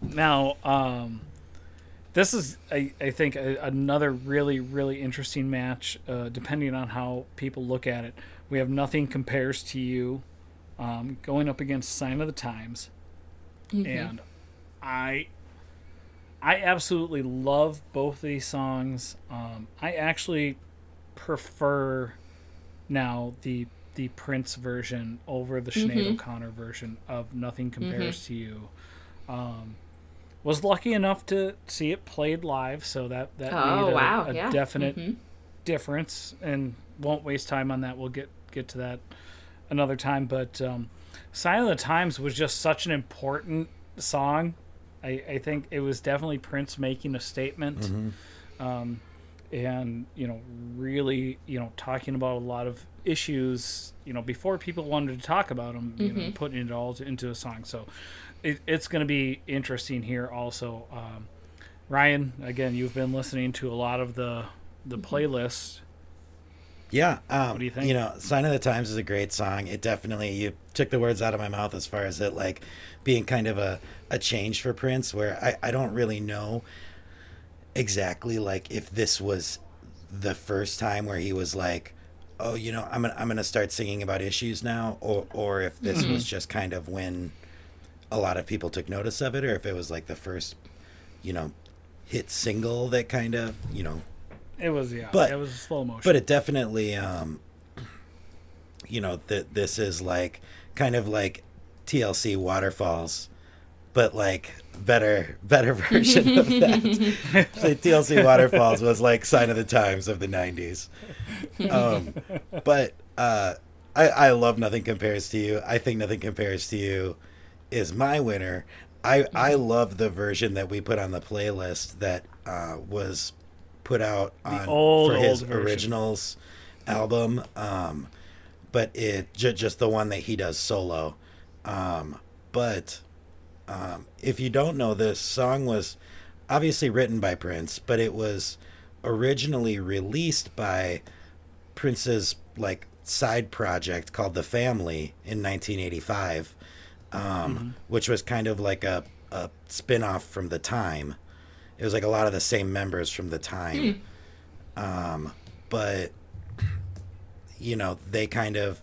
Now, um, this is, I, I think, a, another really, really interesting match, uh, depending on how people look at it. We have Nothing Compares to You um, going up against Sign of the Times. And I. I absolutely love both of these songs. Um, I actually prefer now the the Prince version over the Sinead O'Connor version of Nothing Compares to You. Um, was lucky enough to see it played live, so that that Oh, made a, wow, a yeah. definite difference. And won't waste time on that. We'll get get to that another time. But um, "Sign of the Times" was just such an important song. I, I think it was definitely Prince making a statement, um, and you know, really, you know, talking about a lot of issues. You know, before people wanted to talk about them, you know, putting it all to, into a song. So it, it's going to be interesting here. Also, um, Ryan, again, you've been listening to a lot of the the playlist. Yeah. Um, What do you think? You know, "Sign of the Times" is a great song. It definitely you took the words out of my mouth as far as it like being kind of a a change for Prince, where I I don't really know exactly like if this was the first time where he was like, oh, you know, I'm gonna I'm gonna start singing about issues now, or or if this was just kind of when a lot of people took notice of it, or if it was like the first, you know, hit single that kind of you know It was yeah. But- it was slow motion. but it definitely um you know that this is like kind of like TLC waterfalls but like better better version of that so TLC waterfalls was like sign of the times of the 90s um but uh I I love nothing compares to you I think nothing compares to you is my winner I I love the version that we put on the playlist that uh was put out on old, for his originals album um but it ju- just the one that he does solo. Um but um if you don't know this song was obviously written by Prince but it was originally released by Prince's like side project called The Family in 1985 um which was kind of like a a spin-off from The Time it was like a lot of the same members from the time. Hmm. Um but you know they kind of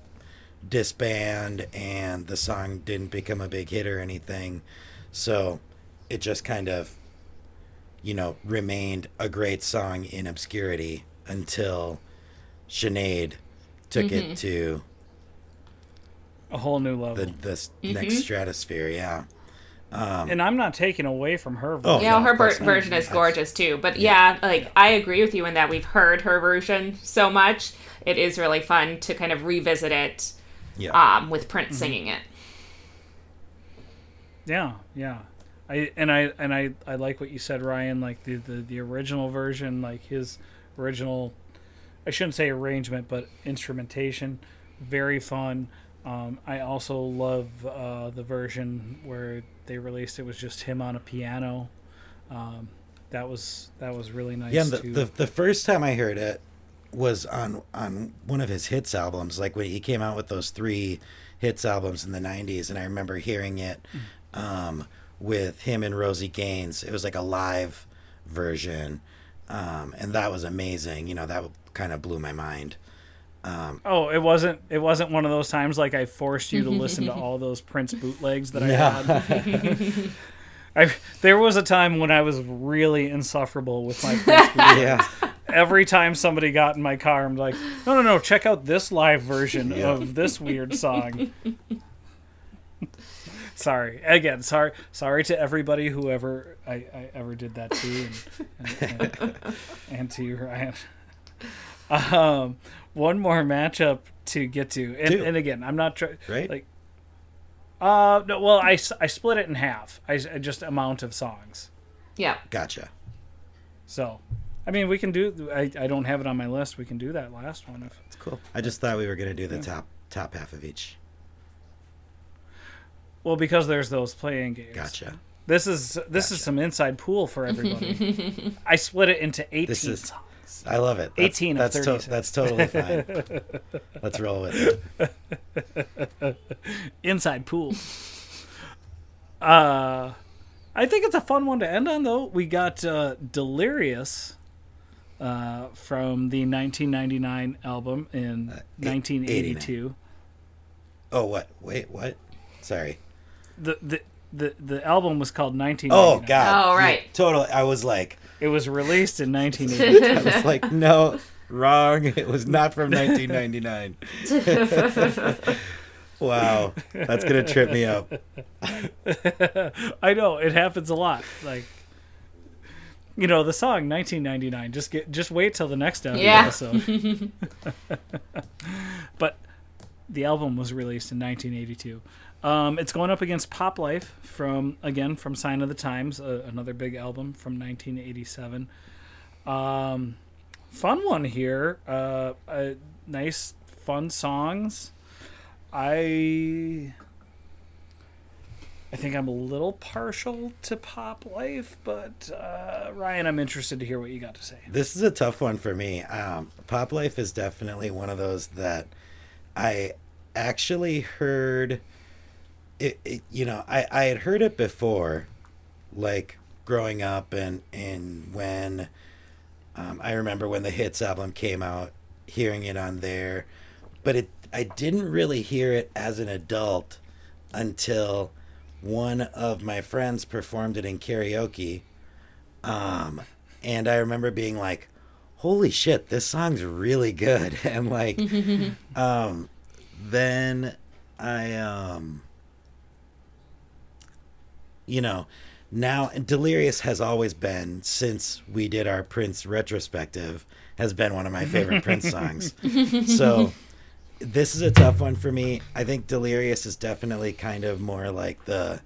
disband and the song didn't become a big hit or anything. So it just kind of you know remained a great song in obscurity until Sinead took it mm-hmm. to a whole new level. the the s mm-hmm. next stratosphere yeah and I'm not taking away from her. Oh. Yeah, no, her of ver- version is gorgeous too. But yeah, like I agree with you in that we've heard her version so much. It is really fun to kind of revisit it yeah um, with Prince Mm-hmm. singing it. Yeah, yeah. I and I and I I like what you said, Ryan. Like the the, the original version, like his original. I shouldn't say arrangement, but instrumentation, very fun. Um, I also love uh, the version where they released it was just him on a piano. Um, that was that was really nice Yeah, the, the the first time I heard it was on on one of his hits albums, like when he came out with those three hits albums in the '90s, and I remember hearing it um, with him and Rosie Gaines. It was like a live version, um, and that was amazing. You know, that kind of blew my mind. Um, oh, it wasn't. It wasn't one of those times like I forced you to listen to all those Prince bootlegs that I had. I there was a time when I was really insufferable with my Prince bootlegs. Yeah, Every time somebody got in my car, I'm like, no, no, no, check out this live version Yeah. of this weird song. sorry again. Sorry, sorry to everybody whoever I, I ever did that to, and, and, and, and to you, Ryan. Um, one more matchup to get to, and, and again, I'm not trying. right. Like- Uh, no, well, I, I split it in half. I just amount of songs. Yeah. gotcha. So, I mean, we can do. I, I don't have it on my list. We can do that last one. If, It's cool. I just thought we were gonna do the top top half of each. well, because there's those playing games. Gotcha. This is this is some inside pool for everybody. I split it into eighteen This is- songs. I love it. That's, 18 of that's 36. that's totally fine. Let's roll with it. Inside pool. Uh, I think it's a fun one to end on, though. We got uh, Delirious uh, from the 1999 album in Uh, 1982. Oh, what? Wait, what? Sorry. The, the the the album was called Oh God. Oh, Yeah, right. totally. I was like, It was released in 1982. I was like, no, wrong. It was not from 1999. wow, that's gonna trip me up. I know it happens a lot. Like, you know, the song 1999. Just get, just wait till the next episode. Yeah. but the album was released in 1982. Um, it's going up against Pop Life from again from Sign of the Times, uh, another big album from 1987. Um, fun one here. Uh, uh, nice, fun songs. I I think I'm a little partial to pop life, but uh, Ryan, I'm interested to hear what you got to say. This is a tough one for me. Um, Pop Life is definitely one of those that I actually heard. It, it you know, I, I had heard it before, like growing up and and when um, I remember when the Hits album came out, hearing it on there, but it I didn't really hear it as an adult until one of my friends performed it in karaoke. Um, and I remember being like, holy shit, this song's really good. And like, um, then I, um, you know, now Delirious has always been, since we did our Prince retrospective, has been one of my favorite Prince songs. So this is a tough one for me. I think Delirious is definitely kind of more like the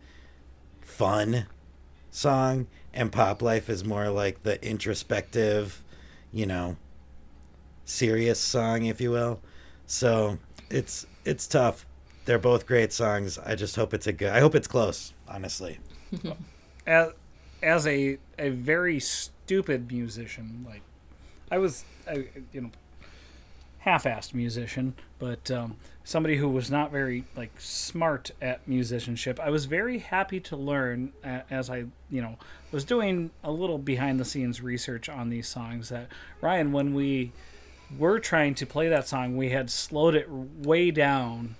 fun song, and Pop Life is more like the introspective, you know, serious song, if you will. So it's it's tough. They're both great songs. I just hope it's a good. I hope it's close. Honestly, As as a a very stupid musician, like I was, I, you know, half-assed musician, but um, somebody who was not very like smart at musicianship. I was very happy to learn uh, as I, you know, was doing a little behind-the-scenes research on these songs that Ryan, when we were trying to play that song, we had slowed it way down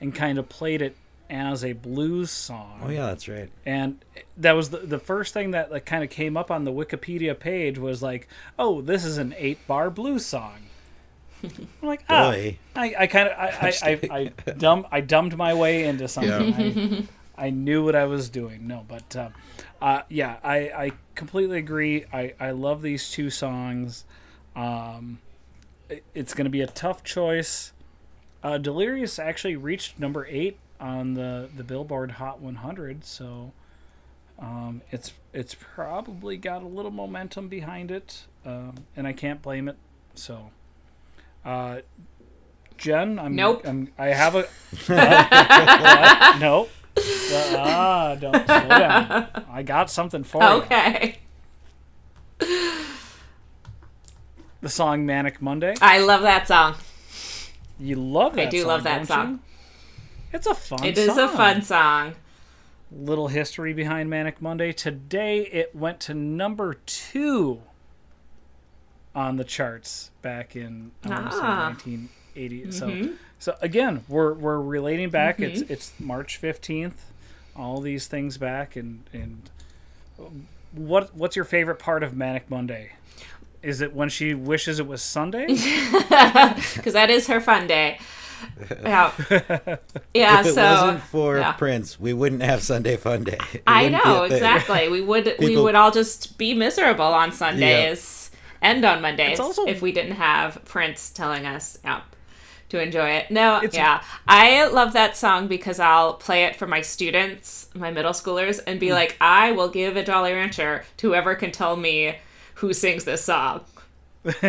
and kind of played it as a blues song. Oh yeah, that's right. and that was the, the first thing that like kind of came up on the wikipedia page was like oh this is an eight bar blues song. I'm like oh Boy. i, I kind of I, I, I, I, dumb, I dumbed my way into something. I, I knew what i was doing. No but uh, uh, yeah I, I completely agree. I, I love these two songs. Um, it- it's going to be a tough choice. Uh, delirious actually reached number eight on the, the billboard hot 100 so um, it's it's probably got a little momentum behind it, um, and I can't blame it. So, uh, Jen, I'm Nope. I'm, I have a. Uh, ah, don't slow down. I got something for you. Okay. The song "Manic Monday." I love that song. You love that. I do song, love that song. you? It's a fun. It is a song. fun song. little history behind Manic Monday. Today it went to number two on the charts back in I wanna say Ah. 1980. So, mm-hmm. so again, we're we're relating back. Mm-hmm. It's it's March 15th. All these things back and and um, what what's your favorite part of Manic Monday? Is it when she wishes it was Sunday? because that is her fun day. Yeah, yeah. if it so wasn't for yeah. Prince, we wouldn't have Sunday Fun Day. It I know exactly. We would we would all just be miserable on Sundays and on Mondays also- if we didn't have Prince telling us yeah, to enjoy it. No, It's- yeah, I love that song because I'll play it for my students, my middle schoolers, and be mm. like, I will give a Jolly Rancher to whoever can tell me who sings this song.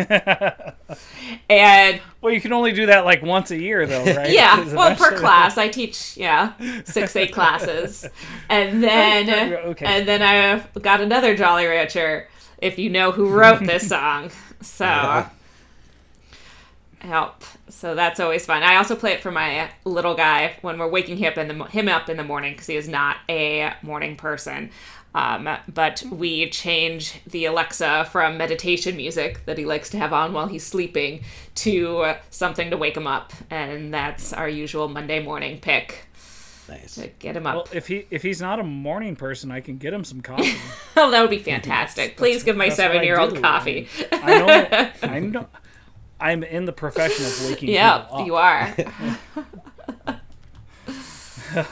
and well, you can only do that like once a year, though, right? yeah, well, per class, I teach yeah six eight classes, and then Okay. and then I've got another Jolly Rancher. If you know who wrote this song, so Yeah. help. So that's always fun. I also play it for my little guy when we're waking him up in the him up in the morning because he is not a morning person. Um, but we change the Alexa from meditation music that he likes to have on while he's sleeping to something to wake him up, and that's our usual Monday morning pick Nice. to get him up. Well, if he if he's not a morning person, I can get him some coffee. oh, that would be fantastic! Please give my That's what I seven-year-old coffee. I know. I know. I'm in the profession of waking yeah, people up. you are.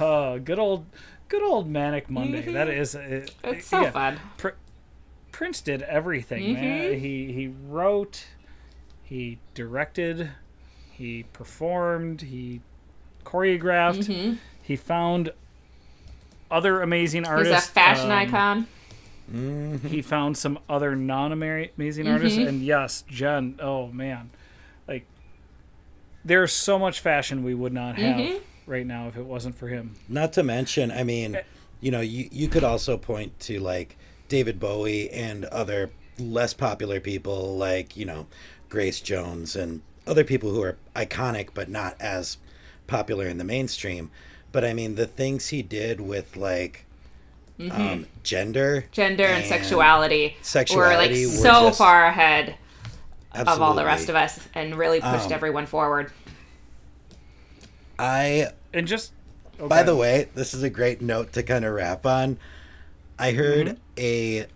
Oh, good old, good old manic Monday. That is. It, Mm-hmm. It's so yeah. fun. Pr- Prince did everything, Mm-hmm. man. He he wrote, he directed, he performed, he choreographed. He found other amazing Mm-hmm. He's artists. a fashion um, icon. he found some other non-amazing artists Mm-hmm. and yes jen oh man like there's so much fashion we would not have Mm-hmm. Right now if it wasn't for him Not to mention, I mean, you know, you you could also point to like David Bowie and other less popular people like you know Grace Jones and other people who are iconic but not as popular in the mainstream. But I mean, the things he did with like um, gender, Gender and, sexuality, sexuality were like were so just- far ahead of all the rest of us and really pushed Um, everyone forward. I And just By the way, this is a great note to kind of wrap on. I heard Mm-hmm. a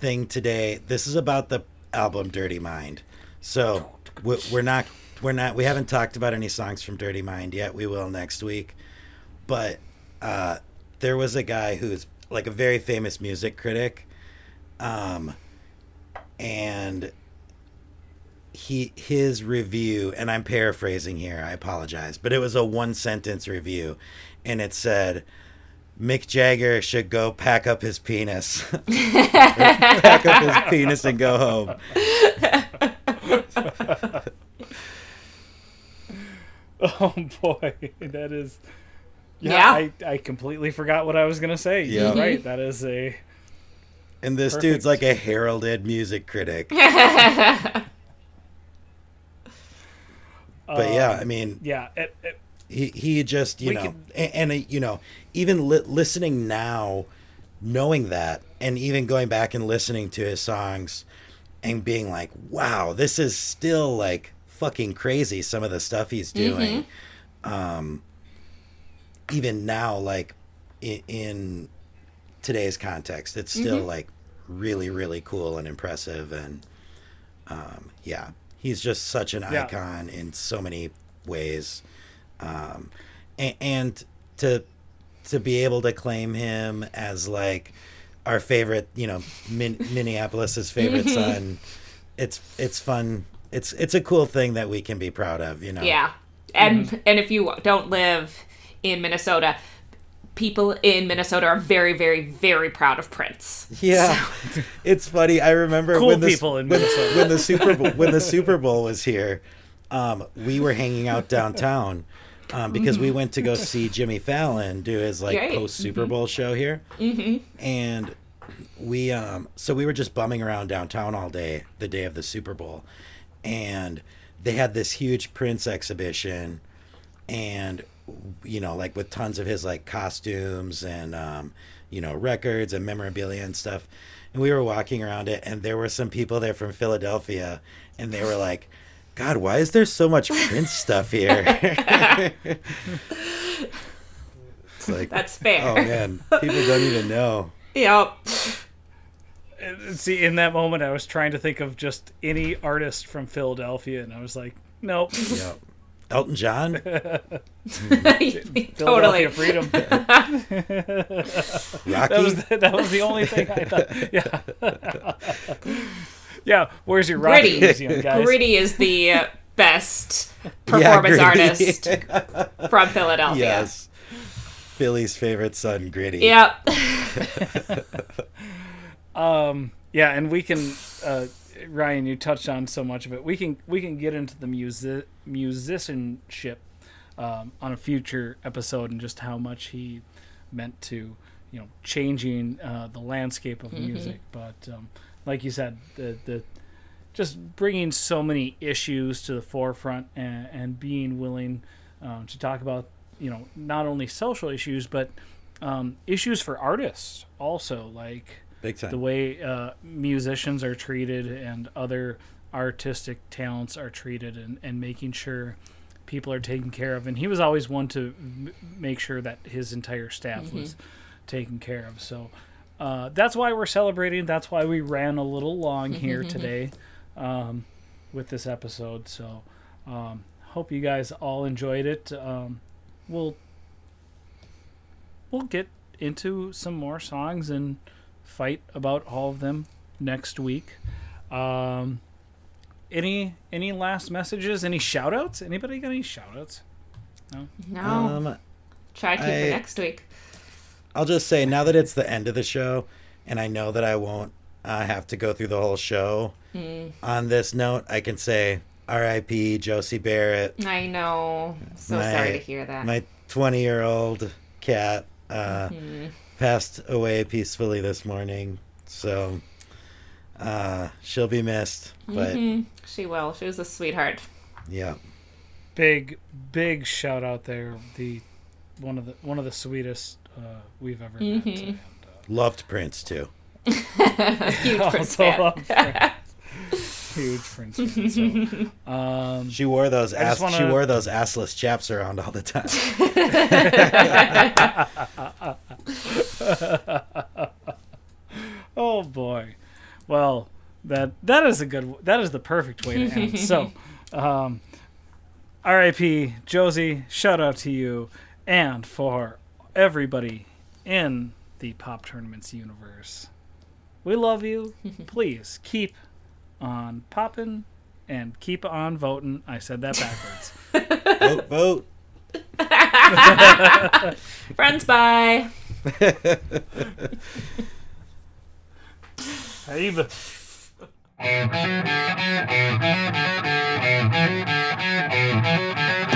thing today. This is about the album Dirty Mind. So we- we're not we're not we haven't talked about any songs from Dirty Mind yet. We will next week. But uh, there was a guy who's like a very famous music critic, um, and he his review and i'm paraphrasing here i apologize but it was a one sentence review and it said mick jagger should go pack up his penis pack up his penis and go home Oh boy, that is. Yeah, Yeah. I, I completely forgot what I was gonna say. Yeah. You're right. That is a. and this Perfect. dude's like a heralded music critic but yeah i mean Yeah, it, it, he he just you know can- and, and uh, you know even li- listening now knowing that and even going back and listening to his songs and being like wow this is still like fucking crazy some of the stuff he's doing. Um even now like in, in today's context it's still like really really cool and impressive and um yeah he's just such an Yeah. icon in so many ways um, and, and to to be able to claim him as like our favorite, you know, Min- Minneapolis's favorite son, it's it's fun. It's it's a cool thing that we can be proud of, you know. Yeah. And Mm-hmm. and if you don't live in Minnesota, people in Minnesota are very very very proud of Prince. Yeah, it's funny. I remember Cool when the, people in when, Minnesota. when the Super Bowl when the Super Bowl was here. Um, we were hanging out downtown um, because we went to go see Jimmy Fallon do his like Right. post Super Bowl show here, mm-hmm. and we um, so we were just bumming around downtown all day the day of the Super Bowl, and they had this huge Prince exhibition, and you know like with tons of his like costumes and um, you know records and memorabilia and stuff and we were walking around it and there were some people there from philadelphia and they were like god why is there so much prince stuff here it's like That's fair. oh man people don't even know Yep. See, in that moment, I was trying to think of just any artist from Philadelphia, and I was like, nope. yeah elton john Philadelphia totally. Freedom. rocky That was the, that was the only thing I thought. Yeah. yeah. Where's your Rocky Gritty. Museum, guys? Gritty is the uh, best performance Gritty. artist from Philadelphia. yes philly's favorite son gritty Yep. Um. Yeah, and we can. Uh, Ryan, you touched on so much of it. We can we can get into the music musicianship um, on a future episode and just how much he meant to you know changing uh, the landscape of music. But um, like you said, the the just bringing so many issues to the forefront and, and being willing um, to talk about you know not only social issues but um, issues for artists also like big time. The way uh, musicians are treated and other artistic talents are treated and, and making sure people are taken care of. And he was always one to m- make sure that his entire staff was taken care of. So uh, that's why we're celebrating. That's why we ran a little long here today um, with this episode. So um, hope you guys all enjoyed it. Um, we'll we'll get into some more songs and fight about all of them next week. Um, any any last messages? Any shout outs? Anybody got any shout outs? No. No. Um, Try to keep I- for next week. I'll just say now that it's the end of the show, and I know that I won't uh, have to go through the whole show. On this note, I can say R.I.P. Josie Barrett, I know. So My- sorry to hear that. my 20 year old cat. uh, passed away peacefully this morning. So uh, she'll be missed. But Mhm. She will. She was a sweetheart. yeah, Big big shout out there. The one of the one of the sweetest uh, we've ever met. Mhm. And, loved Prince too. Huge uh, Prince also fan. Prince. Huge Prince fan. So, um, She wore those ass, she wanna- wore those assless chaps around all the time. Oh boy. Well, that that is a good that is the perfect way to end. so, um RIP Josie, shout out to you and for everybody in the Pop Tournaments universe. We love you. Please keep on popping and keep on voting. I said that backwards. vote, vote. Friends, bye. Abe. Thank